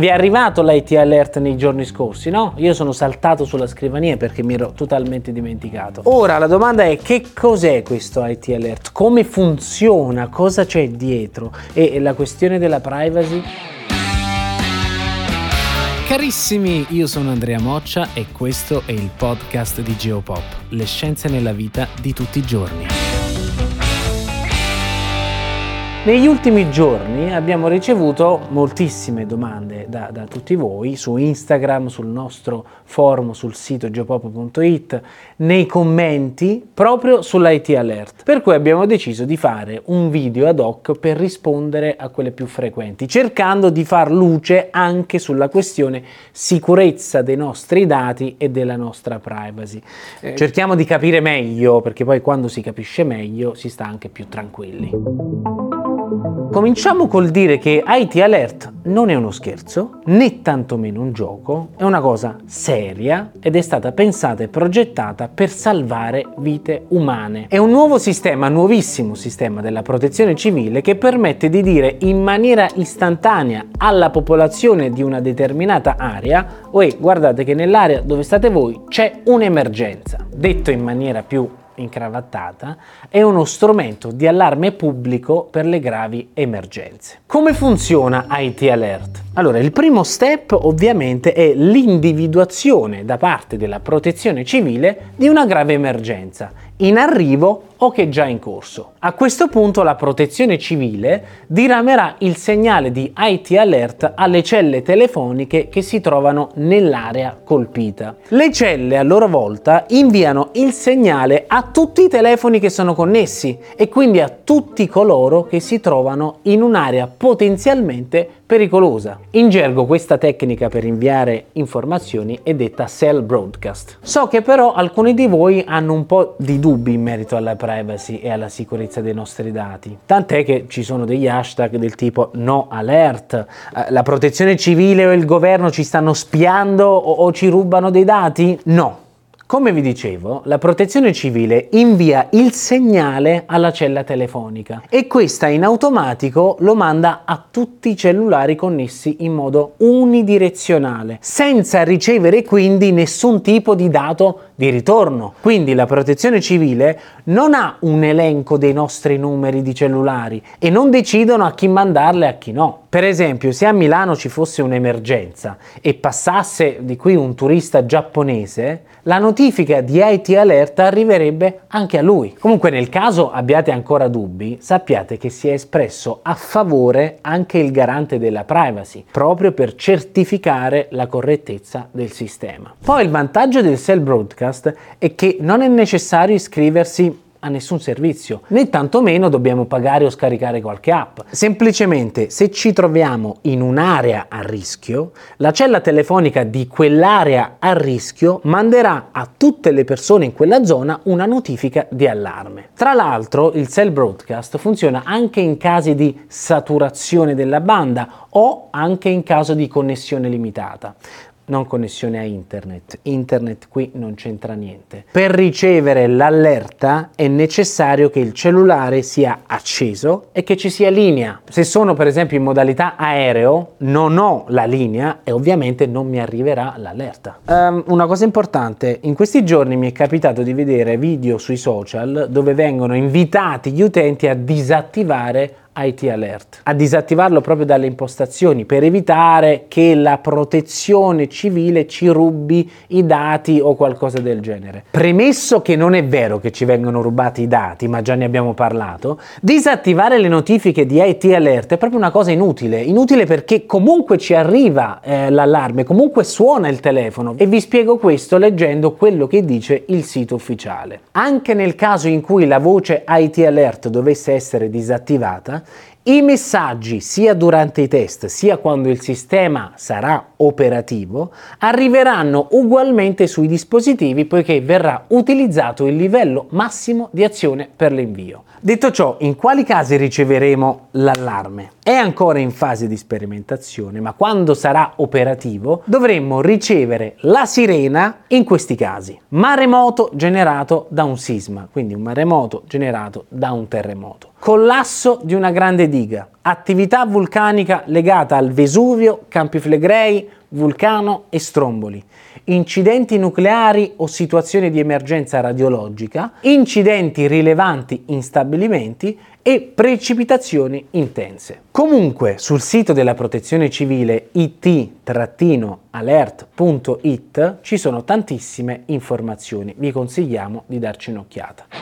Vi è arrivato l'IT alert nei giorni scorsi, no? Io sono saltato sulla scrivania perché mi ero totalmente dimenticato. Ora la domanda è che cos'è questo IT alert? Come funziona? Cosa c'è dietro? E la questione della privacy? Carissimi, io sono Andrea Moccia e questo è il podcast di Geopop, le scienze nella vita di tutti i giorni. Negli ultimi giorni abbiamo ricevuto moltissime domande da, da, tutti voi su Instagram, sul nostro forum, sul sito geopop.it, nei commenti proprio sull'IT Alert. Per cui abbiamo deciso di fare un video ad hoc per rispondere a quelle più frequenti, cercando di far luce anche sulla questione sicurezza dei nostri dati e della nostra privacy. Eh, cerchiamo di capire meglio, perché poi quando si capisce meglio si sta anche più tranquilli. Cominciamo col dire che IT Alert non è uno scherzo, né tantomeno un gioco, è una cosa seria ed è stata pensata e progettata per salvare vite umane. È un nuovo sistema, nuovissimo sistema della protezione civile che permette di dire in maniera istantanea alla popolazione di una determinata area, guardate che nell'area dove state voi c'è un'emergenza. Detto in maniera più incravattata, è uno strumento di allarme pubblico per le gravi emergenze. Come funziona IT Alert? Allora, il primo step ovviamente è l'individuazione da parte della protezione civile di una grave emergenza in arrivo o che già in corso. A questo punto la protezione civile diramerà il segnale di IT alert alle celle telefoniche che si trovano nell'area colpita. Le celle a loro volta inviano il segnale a tutti i telefoni che sono connessi e quindi a tutti coloro che si trovano in un'area potenzialmente pericolosa. In gergo questa tecnica per inviare informazioni è detta cell broadcast. So che però alcuni di voi hanno un po' di dubbi in merito alla privacy e alla sicurezza dei nostri dati, tant'è che ci sono degli hashtag del tipo no alert, eh, la protezione civile o il governo ci stanno spiando o, o ci rubano dei dati? No, come vi dicevo, la protezione civile invia il segnale alla cella telefonica e questa in automatico lo manda a tutti i cellulari connessi in modo unidirezionale, senza ricevere quindi nessun tipo di dato di ritorno. Quindi la protezione civile non ha un elenco dei nostri numeri di cellulari e non decidono a chi mandarle e a chi no. Per esempio, se a Milano ci fosse un'emergenza e passasse di qui un turista giapponese, la notifica di IT Alert arriverebbe anche a lui. Comunque nel caso abbiate ancora dubbi, sappiate che si è espresso a favore anche il garante della privacy, proprio per certificare la correttezza del sistema. Poi il vantaggio del cell broadcast è che non è necessario iscriversi a nessun servizio, né tantomeno dobbiamo pagare o scaricare qualche app. Semplicemente se ci troviamo in un'area a rischio, la cella telefonica di quell'area a rischio manderà a tutte le persone in quella zona una notifica di allarme. Tra l'altro il cell broadcast funziona anche in casi di saturazione della banda o anche in caso di connessione limitata non connessione a internet. Internet qui non c'entra niente. Per ricevere l'allerta è necessario che il cellulare sia acceso e che ci sia linea. Se sono per esempio in modalità aereo, non ho la linea e ovviamente non mi arriverà l'allerta. Um, una cosa importante, in questi giorni mi è capitato di vedere video sui social dove vengono invitati gli utenti a disattivare IT Alert, a disattivarlo proprio dalle impostazioni per evitare che la protezione civile ci rubi i dati o qualcosa del genere. Premesso che non è vero che ci vengono rubati i dati, ma già ne abbiamo parlato, disattivare le notifiche di IT Alert è proprio una cosa inutile, inutile perché comunque ci arriva eh, l'allarme, comunque suona il telefono e vi spiego questo leggendo quello che dice il sito ufficiale. Anche nel caso in cui la voce IT Alert dovesse essere disattivata, i messaggi, sia durante i test sia quando il sistema sarà operativo, arriveranno ugualmente sui dispositivi poiché verrà utilizzato il livello massimo di azione per l'invio. Detto ciò, in quali casi riceveremo l'allarme? È ancora in fase di sperimentazione, ma quando sarà operativo dovremmo ricevere la sirena in questi casi. Maremoto generato da un sisma, quindi un maremoto generato da un terremoto Collasso di una grande diga, attività vulcanica legata al Vesuvio, Campi Flegrei, Vulcano e Stromboli, incidenti nucleari o situazioni di emergenza radiologica, incidenti rilevanti in stabilimenti e precipitazioni intense. Comunque sul sito della protezione civile it-alert.it ci sono tantissime informazioni, vi consigliamo di darci un'occhiata.